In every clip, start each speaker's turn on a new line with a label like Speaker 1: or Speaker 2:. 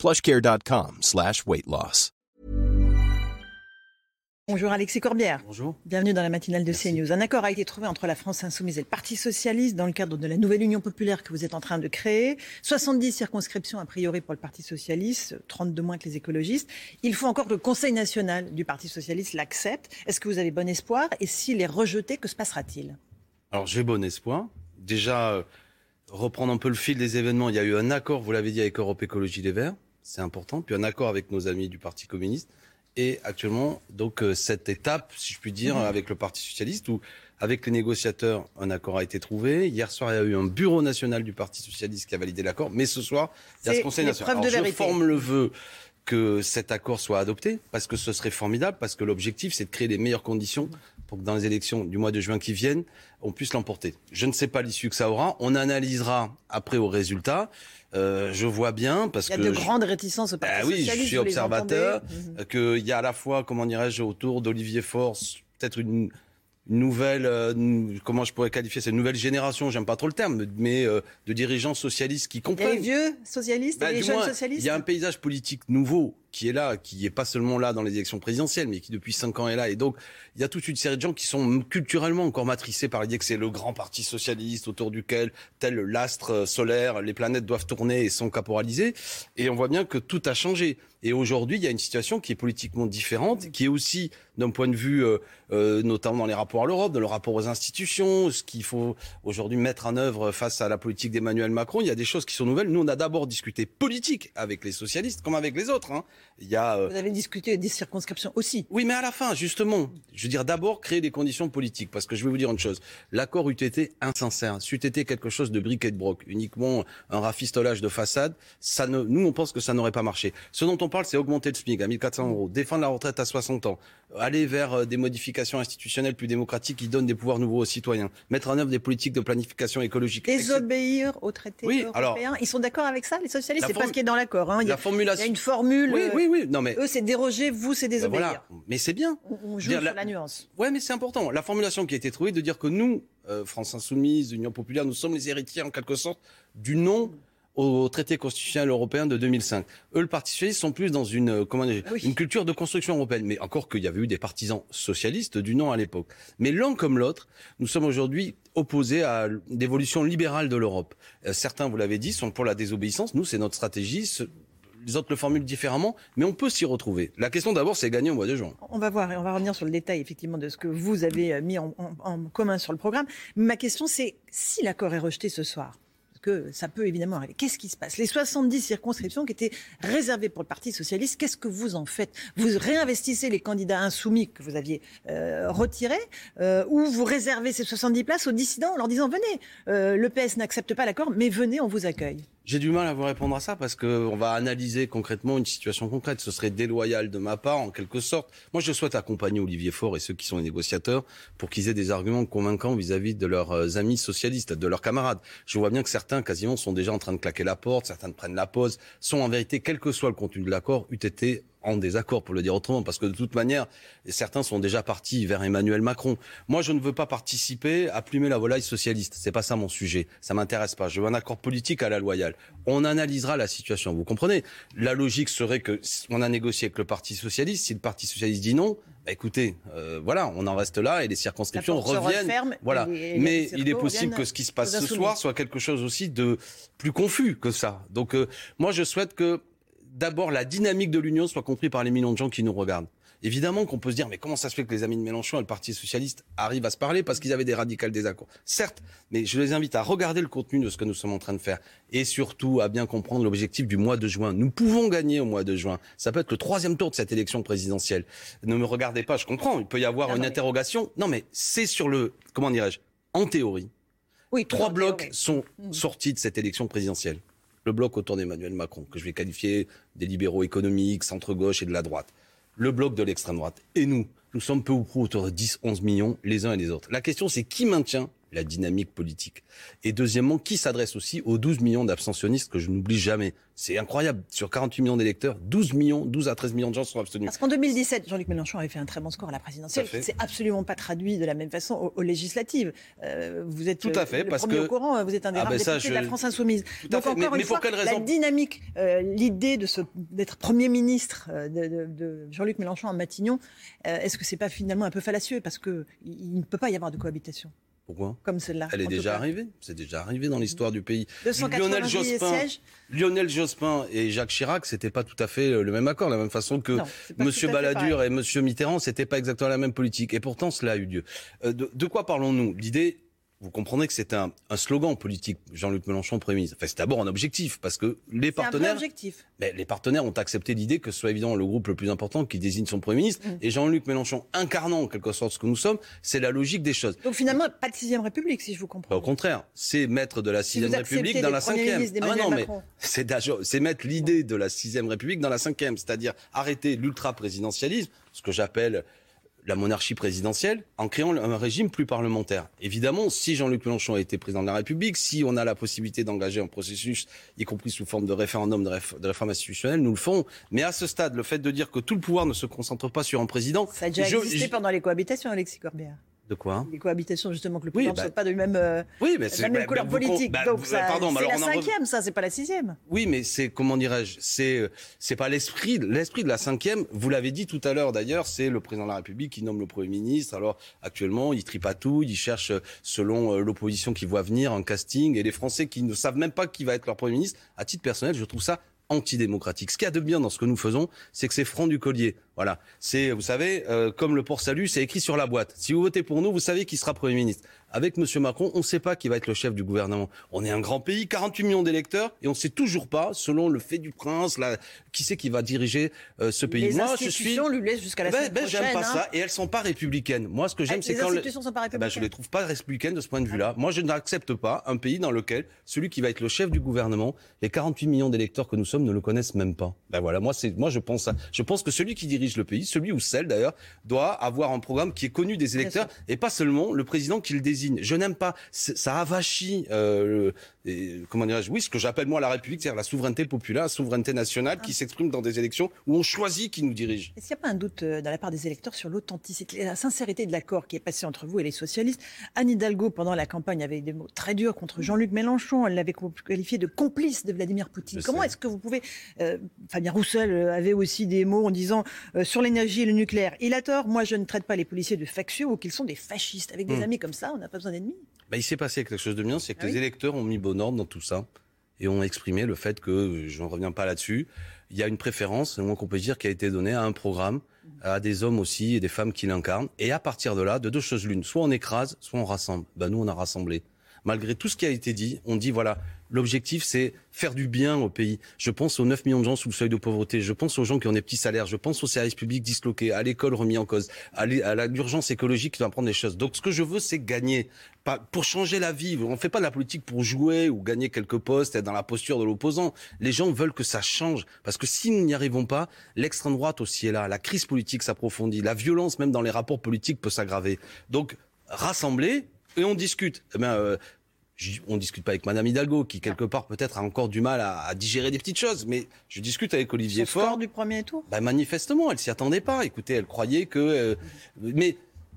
Speaker 1: plushcare.com slash weight loss.
Speaker 2: Bonjour Alexis Corbière.
Speaker 3: Bonjour.
Speaker 2: Bienvenue dans la matinale de CNews. Un accord a été trouvé entre la France Insoumise et le Parti Socialiste dans le cadre de la nouvelle Union Populaire que vous êtes en train de créer. 70 circonscriptions a priori pour le Parti Socialiste, 32 moins que les écologistes. Il faut encore que le Conseil national du Parti Socialiste l'accepte. Est-ce que vous avez bon espoir? Et s'il est rejeté, que se passera-t-il?
Speaker 3: Alors j'ai bon espoir. Déjà, euh, reprendre un peu le fil des événements. Il y a eu un accord, vous l'avez dit, avec Europe Écologie Les Verts. C'est important. Puis un accord avec nos amis du Parti communiste. Et actuellement, donc euh, cette étape, si je puis dire,
Speaker 2: Mhm.
Speaker 3: avec le Parti socialiste, où avec les négociateurs, un accord a été trouvé. Hier soir, il y a eu un bureau national du Parti socialiste qui a validé l'accord. Mais ce soir, il y a ce Conseil national. Alors, je forme le vœu que cet accord soit adopté, parce que ce serait formidable, parce que l'objectif, c'est de créer les meilleures conditions pour que dans les élections du mois de juin qui viennent, on puisse l'emporter. Je ne sais pas l'issue que ça aura. On analysera après au résultat. Euh, je vois bien, parce
Speaker 2: Il y a
Speaker 3: que...
Speaker 2: de
Speaker 3: je-
Speaker 2: grandes réticences au Parti
Speaker 3: ah oui,
Speaker 2: Socialiste.
Speaker 3: je suis observateur.
Speaker 2: Mhm.
Speaker 3: Qu'il y a à la fois, comment dirais-je, autour d'Olivier Force, peut-être une nouvelle, euh, comment je pourrais qualifier cette nouvelle génération, j'aime pas trop le terme, mais euh, de dirigeants socialistes qui
Speaker 2: Il y a
Speaker 3: comprennent.
Speaker 2: les vieux socialistes
Speaker 3: Bah,
Speaker 2: et les
Speaker 3: du
Speaker 2: jeunes
Speaker 3: moins,
Speaker 2: socialistes
Speaker 3: Il y a un paysage politique nouveau qui est là, qui est pas seulement là dans les élections présidentielles, mais qui depuis cinq ans est là. Et donc, il y a toute une série de gens qui sont culturellement encore matricés par l'idée que c'est le grand parti socialiste autour duquel, tel l'astre solaire, les planètes doivent tourner et sont caporalisées. Et on voit bien que tout a changé. Et aujourd'hui, il y a une situation qui est politiquement différente, qui est aussi d'un point de vue, euh, euh, notamment dans les rapports à l'Europe, dans le rapport aux institutions, ce qu'il faut aujourd'hui mettre en œuvre face à la politique d'Emmanuel Macron. Il y a des choses qui sont nouvelles. Nous, on a d'abord discuté politique avec les socialistes, comme avec les autres. Hein. Il y a, euh,
Speaker 2: Vous avez discuté des circonscriptions aussi.
Speaker 3: oui, mais à la fin, justement, je veux dire d'abord créer des conditions politiques, parce que je vais vous dire une chose. L'accord eût été insincère, c'eût été quelque chose de briquet de broc, uniquement un rafistolage de façade. Ça ne, nous, on pense que ça n'aurait pas marché. Ce dont on parle, c'est augmenter le SMIC à 1400 euros, défendre la retraite à 60 ans, aller vers euh, des modifications institutionnelles plus démocratiques qui donnent des pouvoirs nouveaux aux citoyens, mettre en œuvre des politiques de planification écologique.
Speaker 2: Désobéir aux traités
Speaker 3: Oui,
Speaker 2: européens.
Speaker 3: alors-
Speaker 2: Ils sont d'accord avec ça, les socialistes? C'est pas ce qui est dans l'accord. hein. Il, y a-
Speaker 3: La
Speaker 2: il y
Speaker 3: formulation.
Speaker 2: a une formule.
Speaker 3: Oui, oui, oui. Non, mais
Speaker 2: Eux, c'est déroger, vous, c'est
Speaker 3: ben
Speaker 2: désobéir.
Speaker 3: voilà. Mais c'est bien.
Speaker 2: On, joue
Speaker 3: Dire
Speaker 2: sur
Speaker 3: la-
Speaker 2: la nuance.
Speaker 3: Ouais, mais c'est important. La formulation qui a été trouvée de dire que nous, euh, France Insoumise, Union Populaire, nous sommes les héritiers en quelque sorte du non au traité constitutionnel européen de 2005. Eux, le Parti socialiste, sont plus dans une euh, comment
Speaker 2: Oui.
Speaker 3: une culture de construction européenne. Mais encore qu'il y avait eu des partisans socialistes du non à l'époque. Mais l'un comme l'autre, nous sommes aujourd'hui opposés à l'évolution libérale de l'Europe. Euh, certains, vous l'avez dit, sont pour la désobéissance. Nous, c'est notre stratégie. Les autres le formulent différemment, mais on peut s'y retrouver. La question d'abord, c'est gagner au mois de juin.
Speaker 2: On va voir et on va revenir sur le détail effectivement de ce que vous avez euh, mis en, commun sur le programme. Ma question c'est si l'accord est rejeté ce soir, que ça peut évidemment arriver, qu'est-ce qui se passe? Les 70 circonscriptions qui étaient réservées pour le Parti socialiste, qu'est-ce que vous en faites? Vous réinvestissez les candidats insoumis que vous aviez euh, retirés euh, ou vous réservez ces 70 places aux dissidents en leur disant venez, euh, le PS n'accepte pas l'accord, mais venez, on vous accueille?
Speaker 3: J'ai du mal à vous répondre à ça parce que on va analyser concrètement une situation concrète. Ce serait déloyal de ma part, en quelque sorte. Moi, je souhaite accompagner Olivier Faure et ceux qui sont les négociateurs pour qu'ils aient des arguments convaincants vis-à-vis de leurs euh, amis socialistes, de leurs camarades. Je vois bien que certains, quasiment, sont déjà en train de claquer la porte, certains prennent la pause, sont en vérité, quel que soit le contenu de l'accord, eût été en désaccord, pour le dire autrement, parce que de toute manière, certains sont déjà partis vers Emmanuel Macron. Moi, je ne veux pas participer à plumer la volaille socialiste. C'est pas ça mon sujet. Ça m'intéresse pas. Je veux un accord politique à la loyale. On analysera la situation. Vous comprenez? La logique serait que si on a négocié avec le Parti socialiste. Si le Parti socialiste dit non, bah écoutez, euh, voilà, on en reste là et les circonscriptions reviennent.
Speaker 2: referme
Speaker 3: voilà.
Speaker 2: et
Speaker 3: Mais il est possible que ce qui se passe ce soir soit quelque chose aussi de plus confus que ça. Donc, euh, moi, je souhaite que d'abord la dynamique de l'union soit comprise par les millions de gens qui nous regardent. Évidemment qu'on peut se dire, mais comment ça se fait que les amis de Mélenchon et le Parti Socialiste arrivent à se parler parce qu'ils avaient des radicales désaccords? Certes, mais je les invite à regarder le contenu de ce que nous sommes en train de faire et surtout à bien comprendre l'objectif du mois de juin. Nous pouvons gagner au mois de juin. Ça peut être le troisième tour de cette élection présidentielle. Ne me regardez pas, je comprends, il peut y avoir
Speaker 2: Non,
Speaker 3: une
Speaker 2: non, mais-
Speaker 3: interrogation. Non, mais c'est sur le, comment dirais-je, en théorie,
Speaker 2: Oui,
Speaker 3: trois blocs
Speaker 2: théorie.
Speaker 3: sont
Speaker 2: Mm.
Speaker 3: sortis de cette élection présidentielle. Le bloc autour d'Emmanuel Macron, que je vais qualifier des libéraux économiques, centre-gauche et de la droite, le bloc de l'extrême droite, et nous, nous sommes peu ou prou autour de 10, 11 millions les uns et les autres. La question, c'est qui maintient la dynamique politique. Et deuxièmement, qui s'adresse aussi aux 12 millions d'abstentionnistes que je n'oublie jamais. C'est incroyable. Sur 48 millions d'électeurs, 12 millions, 12 à 13 millions de gens sont abstenus.
Speaker 2: Parce qu'en 2017, Jean-Luc Mélenchon avait fait un très bon score à la présidentielle. C'est absolument pas traduit de la même façon aux, législatives.
Speaker 3: Euh, vous êtes tout à fait,
Speaker 2: le
Speaker 3: parce
Speaker 2: premier
Speaker 3: que
Speaker 2: au courant. Vous êtes un des ah rares ben députés de la France insoumise. Donc encore une fois, la dynamique, euh, l'idée de d'être premier ministre euh, de, de, Jean-Luc Mélenchon en Matignon, est-ce que c'est pas finalement un peu fallacieux? Parce que il ne peut pas y avoir de cohabitation
Speaker 3: pourquoi?
Speaker 2: Comme celle-là.
Speaker 3: Elle est déjà arrivée. C'est déjà arrivé dans l'histoire du pays.
Speaker 2: Lionel Jospin,
Speaker 3: Lionel Jospin et Jacques Chirac, c'était pas tout à fait le même accord, de la même façon que Monsieur Balladur et Monsieur Mitterrand, c'était pas exactement la même politique. Et pourtant, cela a eu lieu. Euh, de quoi parlons-nous? L'idée, vous comprenez que c'est un, un, slogan politique, Jean-Luc Mélenchon Premier ministre. Enfin, c'est d'abord un objectif, parce que les partenaires,
Speaker 2: un objectif.
Speaker 3: Mais les partenaires ont accepté l'idée que ce soit évidemment le groupe le plus important qui désigne son Premier ministre. Mm. Et Jean-Luc Mélenchon incarnant en quelque sorte ce que nous sommes, c'est la logique des choses.
Speaker 2: Donc finalement, pas de sixième République, si je vous comprends. Bah,
Speaker 3: au contraire, c'est mettre de la sixième République dans la cinquième. Ah non, mais c'est mettre l'idée de la sixième République dans la cinquième, c'est-à-dire arrêter l'ultra-présidentialisme, ce que j'appelle la monarchie présidentielle en créant un régime plus parlementaire. Évidemment, si Jean-Luc Mélenchon a été président de la République, si on a la possibilité d'engager un processus, y compris sous forme de référendum de, réforme institutionnelle, nous le ferons. Mais à ce stade, le fait de dire que tout le pouvoir ne se concentre pas sur un président...
Speaker 2: Ça a déjà existé pendant les cohabitations, Alexis Corbière.
Speaker 3: De quoi
Speaker 2: Les cohabitations, justement, que le président ne soit pas de même, euh,
Speaker 3: oui, mais
Speaker 2: la même couleur politique.
Speaker 3: Bah,
Speaker 2: Donc, ça, c'est la cinquième, ça, c'est pas la sixième.
Speaker 3: Oui, mais c'est, comment dirais-je, c'est, euh, c'est pas l'esprit, l'esprit de la cinquième. Vous l'avez dit tout à l'heure, d'ailleurs, c'est le président de la République qui nomme le Premier ministre. Alors, actuellement, il tripatouille, il cherche, euh, selon l'opposition qui voit venir, un casting. Et les Français qui ne savent même pas qui va être leur Premier ministre, à titre personnel, je trouve ça antidémocratique. Ce qu'il y a de bien dans ce que nous faisons, c'est que c'est franc du collier. Voilà. C'est, vous savez, euh, comme le port salut, c'est écrit sur la boîte. Si vous votez pour nous, vous savez qui sera Premier ministre. Avec M. Macron, on ne sait pas qui va être le chef du gouvernement. On est un grand pays, 48 millions d'électeurs, et on ne sait toujours pas, selon le fait du prince, là, qui c'est qui va diriger euh, ce pays.
Speaker 2: Les Moi, institutions je suis... lui laissent jusqu'à la ben,
Speaker 3: ben, J'aime pas
Speaker 2: hein.
Speaker 3: ça, et elles sont pas républicaines. Moi, ce que j'aime, c'est quand...
Speaker 2: Les institutions sont pas républicaines.
Speaker 3: Ben, je les trouve pas républicaines de ce point de vue-là. Moi, je n'accepte pas un pays dans lequel celui qui va être le chef du gouvernement, les 48 millions d'électeurs que nous sommes ne le connaissent même pas. Ben voilà, moi, c'est, moi, je pense ça. Je pense que celui qui dirige le pays, celui ou celle d'ailleurs, doit avoir un programme qui est connu des électeurs et pas seulement le président qui le désigne. Je n'aime pas ça avachit, euh, comment dirais-je, oui, ce que j'appelle moi la République, c'est-à-dire la souveraineté populaire, la souveraineté nationale qui ah. s'exprime dans des élections où on choisit qui nous dirige.
Speaker 2: Est-ce qu'il n'y a pas un doute euh, dans la part des électeurs sur l'authenticité, la sincérité de l'accord qui est passé entre vous et les socialistes? Anne Hidalgo, pendant la campagne, avait des mots très durs contre Jean-Luc Mélenchon. Elle l'avait qualifié de complice de Vladimir Poutine. Comment est-ce que vous pouvez... Euh, Fabien Roussel avait aussi des mots en disant sur l'énergie et le nucléaire, il a tort, moi je ne traite pas les policiers de factieux ou qu'ils sont des fascistes. Avec des hmm. amis comme ça, on n'a pas besoin d'ennemis.
Speaker 3: Bah, il s'est passé quelque chose de bien, c'est que ah les électeurs ont mis bon ordre dans tout ça et ont exprimé le fait que, je ne reviens pas là-dessus, il y a une préférence, le moins qu'on peut dire, qui a été donnée à un programme, à des hommes aussi et des femmes qui l'incarnent. Et à partir de là, de deux choses l'une, soit on écrase, soit on rassemble. Ben, nous, on a rassemblé. Malgré tout ce qui a été dit, on dit, voilà, L'objectif, c'est faire du bien au pays. Je pense aux 9 millions de gens sous le seuil de pauvreté. Je pense aux gens qui ont des petits salaires. Je pense aux services publics disloqués, à l'école remis en cause, à l'urgence écologique qui doit prendre des choses. Donc, ce que je veux, c'est gagner. Pas pour changer la vie. On ne fait pas de la politique pour jouer ou gagner quelques postes, être dans la posture de l'opposant. Les gens veulent que ça change. Parce que si nous n'y arrivons pas, l'extrême droite aussi est là. La crise politique s'approfondit. La violence, même dans les rapports politiques, peut s'aggraver. Donc, rassembler, et on discute. Eh bien, euh, on discute pas avec Madame Hidalgo, qui quelque part peut-être a encore du mal à, digérer des petites choses, mais je discute avec Olivier Faure.
Speaker 2: Faure. du premier tour.
Speaker 3: Bah, manifestement, elle s'y attendait pas. Écoutez, elle croyait que, euh, mais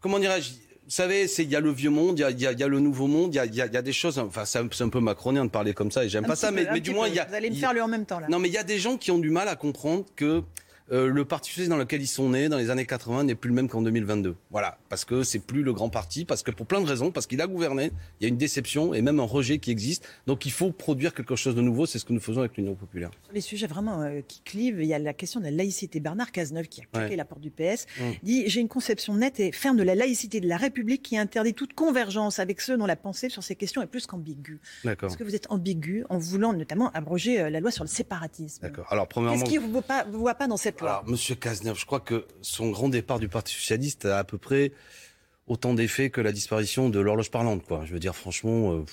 Speaker 3: comment dirais-je vous savez, il y a le vieux monde, il y a, le nouveau monde, il y a, des choses. Enfin, c'est un, peu macronien de parler comme ça, et j'aime pas ça, mais, du moins, il y a.
Speaker 2: Vous allez me faire le en même temps là.
Speaker 3: Non, mais il y a des gens qui ont du mal à comprendre que euh, le parti socialiste dans lequel ils sont nés dans les années 80 n'est plus le même qu'en 2022. Voilà, parce que c'est plus le grand parti, parce que pour plein de raisons, parce qu'il a gouverné, il y a une déception et même un rejet qui existe. Donc il faut produire quelque chose de nouveau, c'est ce que nous faisons avec l'Union populaire.
Speaker 2: Sur les sujets vraiment euh, qui clivent, il y a la question de la laïcité. Bernard Cazeneuve, qui a claqué la porte du PS, mmh. dit J'ai une conception nette et ferme de la laïcité de la République qui interdit toute convergence avec ceux dont la pensée sur ces questions est plus qu'ambiguë. Est-ce que vous êtes ambigu en voulant notamment abroger euh, la loi sur le séparatisme?
Speaker 3: D'accord. Alors, premièrement.
Speaker 2: Qu'est-ce qui ne vous, vous voit pas dans cette
Speaker 3: Monsieur Cazeneuve, je crois que son grand départ du Parti socialiste a à peu près autant d'effets que la disparition de l'horloge parlante. Je veux dire, franchement, euh,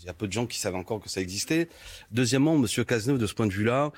Speaker 3: Il y a peu de gens qui savent encore que ça existait. Deuxièmement, Monsieur Cazeneuve, de ce point de vue-là,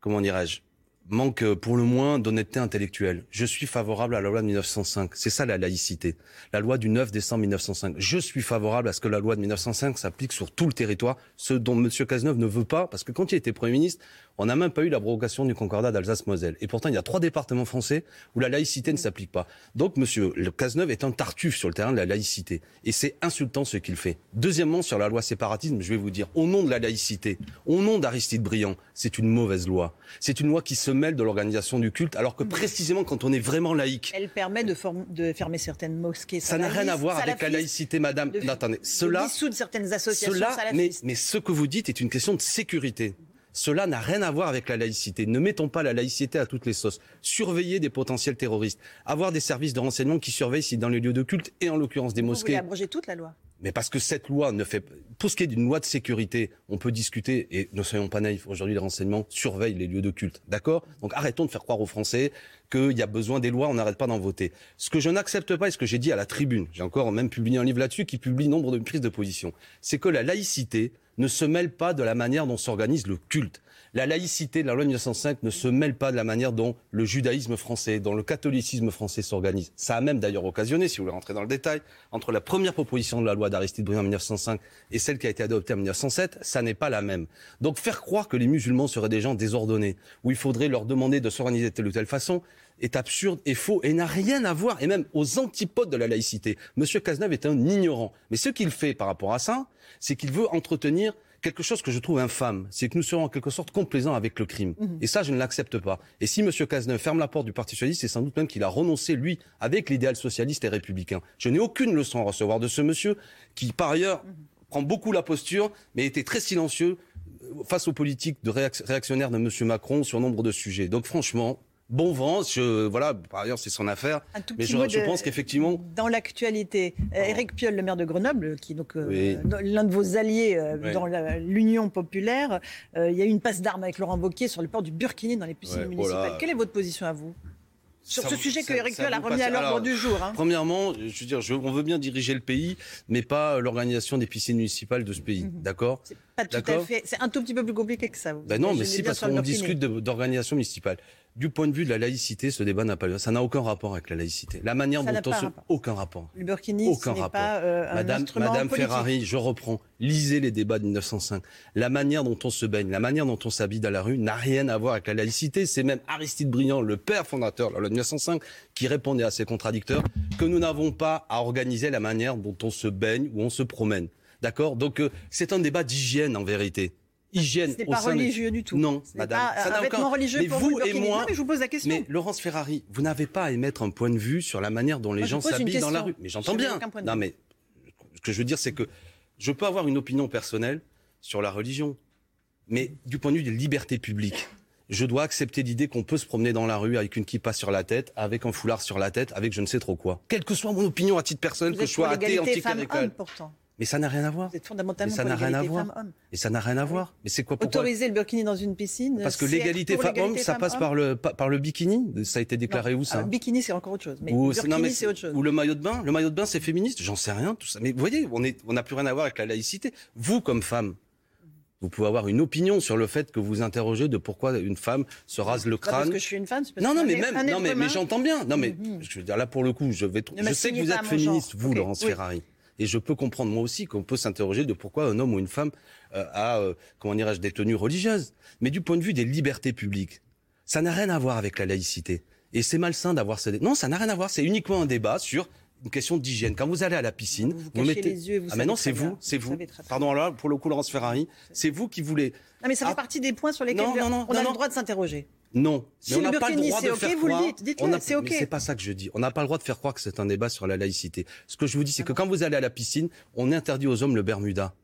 Speaker 3: comment dirais-je, manque euh, pour le moins d'honnêteté intellectuelle. Je suis favorable à la loi de 1905. C'est ça la laïcité. La loi du 9 décembre 1905. Je suis favorable à ce que la loi de 1905 s'applique sur tout le territoire, ce dont M. Cazeneuve ne veut pas, parce que quand il était Premier ministre, on n'a même pas eu l'abrogation du concordat d'Alsace-Moselle. Et pourtant, il y a trois départements français où la laïcité ne s'applique pas. Donc, Monsieur Cazeneuve est un tartuffe sur le terrain de la laïcité. Et c'est insultant ce qu'il fait. Deuxièmement, sur la loi séparatisme, je vais vous dire, au nom de la laïcité, au nom d'Aristide Briand, c'est une mauvaise loi. C'est une loi qui se mêle de l'organisation du culte, alors que précisément quand on est vraiment laïque.
Speaker 2: Elle permet de, de fermer certaines mosquées.
Speaker 3: Ça n'a rien à voir avec la laïcité, madame.
Speaker 2: De,
Speaker 3: attendez,
Speaker 2: cela. dissoudre certaines associations
Speaker 3: cela, mais, mais ce que vous dites est une question de sécurité. Cela n'a rien à voir avec la laïcité. Ne mettons pas la laïcité à toutes les sauces. Surveiller des potentiels terroristes. Avoir des services de renseignement qui surveillent si dans les lieux de culte, et en l'occurrence des mosquées. Vous
Speaker 2: voulez abroger toute la loi
Speaker 3: mais parce que cette loi ne fait pour ce qui est d'une loi de sécurité, on peut discuter et ne soyons pas naïfs. Aujourd'hui, les renseignements surveillent les lieux de culte, d'accord? Donc arrêtons de faire croire aux Français qu'il y a besoin des lois, on n'arrête pas d'en voter. Ce que je n'accepte pas et ce que j'ai dit à la tribune, j'ai encore même publié un livre là-dessus qui publie nombre de prises de position, c'est que la laïcité ne se mêle pas de la manière dont s'organise le culte. La laïcité de la loi de 1905 ne se mêle pas de la manière dont le judaïsme français, dont le catholicisme français s'organise. Ça a même d'ailleurs occasionné, si vous voulez rentrer dans le détail, entre la première proposition de la loi d'Aristide Briand en 1905 et celle qui a été adoptée en 1907, ça n'est pas la même. Donc faire croire que les musulmans seraient des gens désordonnés, où il faudrait leur demander de s'organiser de telle ou telle façon, est absurde et faux et n'a rien à voir, et même aux antipodes de la laïcité. Monsieur Cazeneuve est un ignorant. Mais ce qu'il fait par rapport à ça, c'est qu'il veut entretenir quelque chose que je trouve infâme, c'est que nous serons en quelque sorte complaisants avec le crime. Mhm. Et ça, je ne l'accepte pas. Et si M. Cazeneuve ferme la porte du Parti socialiste, c'est sans doute même qu'il a renoncé, lui, avec l'idéal socialiste et républicain. Je n'ai aucune leçon à recevoir de ce monsieur qui, par ailleurs, mhm. prend beaucoup la posture, mais était très silencieux euh, face aux politiques de réactionnaires de M. Macron sur nombre de sujets. Donc franchement, bon vent. Je, voilà, par ailleurs, c'est son affaire. Mais je, pense qu'effectivement.
Speaker 2: Dans l'actualité, euh, Éric Piolle, le maire de Grenoble, qui est donc euh, l'un de vos alliés euh, dans l'Union populaire, il y a eu une passe d'armes avec Laurent Wauquiez sur le port du Burkini dans les piscines municipales. Quelle est votre position à vous sur ce sujet que Eric Piolle a remis à l'ordre du jour. Hein.
Speaker 3: Premièrement, je veux dire, on veut bien diriger le pays, mais pas l'organisation des piscines municipales de ce pays. Mhm. D'accord
Speaker 2: C'est pas tout à fait. C'est un tout petit peu plus compliqué que ça.
Speaker 3: Ben non, mais si, parce qu'on discute d'organisation municipale du point de vue de la laïcité, ce débat n'a pas lieu. Ça n'a aucun rapport avec la laïcité. La manière dont on se... Aucun rapport.
Speaker 2: Le burkini, aucun rapport. Pas, euh, un
Speaker 3: Madame, Madame Ferrari, je reprends. Lisez les débats de 1905. La manière dont on se baigne, la manière dont on s'habille dans la rue n'a rien à voir avec la laïcité. C'est même Aristide Briand, le père fondateur de la loi de 1905, qui répondait à ces contradicteurs que nous n'avons pas à organiser la manière dont on se baigne ou on se promène. D'accord? Donc euh, c'est un débat d'hygiène en vérité hygiène.
Speaker 2: C'est pas religieux du tout.
Speaker 3: Non, madame.
Speaker 2: Pas ça un vêtement religieux
Speaker 3: mais
Speaker 2: pour
Speaker 3: vous,
Speaker 2: et
Speaker 3: moi.
Speaker 2: mais je vous pose la question.
Speaker 3: Mais Laurence Ferrari, vous n'avez pas à émettre un point de vue sur la manière dont les gens s'habillent dans la rue. Mais j'entends bien. Non, mais ce que je veux dire, c'est que je peux avoir une opinion personnelle sur la religion, mais du point de vue des libertés publiques. Je dois accepter l'idée qu'on peut se promener dans la rue avec une kippa sur la tête, avec un foulard sur la tête, avec je ne sais trop quoi. Quelle que soit mon opinion à titre personnel, que je sois athée, anticlérical. Mais ça n'a rien à voir.
Speaker 2: Êtes fondamentalement
Speaker 3: ça n'a rien à voir. Et ça n'a rien à voir. Mais c'est quoi
Speaker 2: pourquoi Autoriser le burkini dans une piscine
Speaker 3: Parce que l'égalité femmes-hommes, ça passe par le par le bikini. Ça a été déclaré où ça Le
Speaker 2: bikini, c'est encore autre chose. Mais ou, burkini, c'est autre chose.
Speaker 3: Ou le maillot de bain. Le maillot de bain, c'est féministe. J'en sais rien. Tout ça. Mais vous voyez, on est on n'a plus rien à voir avec la laïcité. Vous, comme femme, vous pouvez avoir une opinion sur le fait que vous interrogez de pourquoi une femme se rase le crâne.
Speaker 2: parce que je suis une femme, c'est
Speaker 3: non, non, mais même, non, mais, mais j'entends bien. Non, mais mm-hmm. je veux dire là pour le coup, je vais. Je sais que vous êtes féministe, vous, Laurence Ferrari. Et je peux comprendre moi aussi qu'on peut s'interroger de pourquoi un homme ou une femme euh, a, euh, comment dirais-je, des tenues religieuses. Mais du point de vue des libertés publiques, ça n'a rien à voir avec la laïcité. Et c'est malsain d'avoir ce... Non, ça n'a rien à voir. C'est uniquement un débat sur une question d'hygiène. Quand vous allez à la piscine,
Speaker 2: vous, mettez.
Speaker 3: Les
Speaker 2: yeux, vous
Speaker 3: ah mais non, c'est vous, c'est vous. Pardon là pour le coup Laurence Ferrari, c'est vous qui voulez.
Speaker 2: Non mais ça fait ah. partie des points sur lesquels on a le droit de s'interroger.
Speaker 3: Non.
Speaker 2: Si on n'a pas le droit de faire vous croire. Le dites, dites c'est ok.
Speaker 3: C'est pas ça que je dis. On n'a pas le droit de faire croire que c'est un débat sur la laïcité. Ce que je vous dis, c'est que quand vous allez à la piscine, on interdit aux hommes le Bermuda.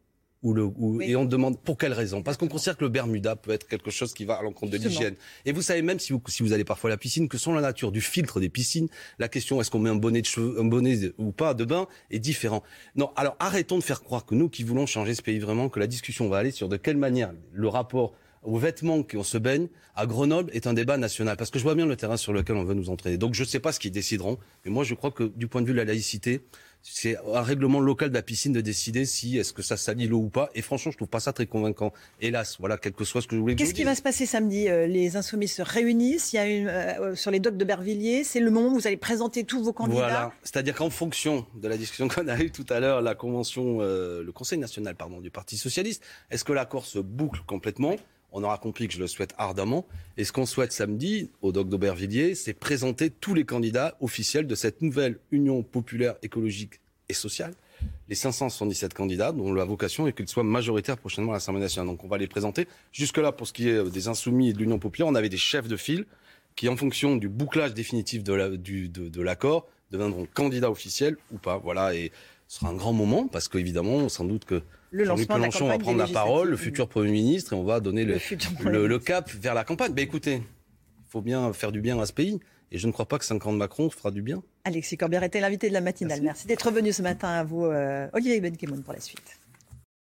Speaker 3: Ou le, Et on demande pour quelle raison? Parce qu'on considère que le Bermuda peut être quelque chose qui va à l'encontre de l'hygiène. Et vous savez même si vous, si vous allez parfois à la piscine que selon la nature du filtre des piscines, la question est-ce qu'on met un bonnet de cheveux, un bonnet ou pas de bain est différent. Non, alors arrêtons de faire croire que nous qui voulons changer ce pays vraiment, que la discussion va aller sur de quelle manière le rapport aux vêtements qu'on se baigne à Grenoble est un débat national. Parce que je vois bien le terrain sur lequel on veut nous entraîner. Donc je ne sais pas ce qu'ils décideront. Mais moi, je crois que du point de vue de la laïcité, c'est un règlement local de la piscine de décider si est-ce que ça salit l'eau ou pas. Et franchement, je trouve pas ça très convaincant. Hélas, voilà, quel que soit ce que je voulais.
Speaker 2: Qu'est-ce qui va se passer samedi euh, Les insoumis se réunissent. Il y a une euh, sur les docks de Bervilliers. C'est le moment où vous allez présenter tous vos candidats? Voilà.
Speaker 3: C'est-à-dire qu'en fonction de la discussion qu'on a eue tout à l'heure, la convention, euh, le Conseil national, pardon, du Parti socialiste, est-ce que l'accord se boucle complètement? On aura compris que je le souhaite ardemment. Et ce qu'on souhaite samedi, au Doc d'Aubervilliers, c'est présenter tous les candidats officiels de cette nouvelle Union populaire écologique et sociale. Les 577 candidats dont la vocation est qu'ils soient majoritaires prochainement à l'Assemblée nationale. Donc on va les présenter. Jusque-là, pour ce qui est des insoumis et de l'Union populaire, on avait des chefs de file qui, en fonction du bouclage définitif de l'accord, de, deviendront candidats officiels ou pas. Voilà, et ce sera un grand moment parce qu'évidemment, sans doute que
Speaker 2: le Jean-Luc Mélenchon
Speaker 3: va prendre la parole, le futur Premier ministre, et on va donner le, cap vers la campagne. Mais écoutez, il faut bien faire du bien à ce pays. Et je ne crois pas que 5 ans de Macron fera du bien.
Speaker 2: Alexis Corbière était l'invité de la matinale. Merci, d'être venu ce matin à vous, euh, Olivier Benkemoun, pour la suite.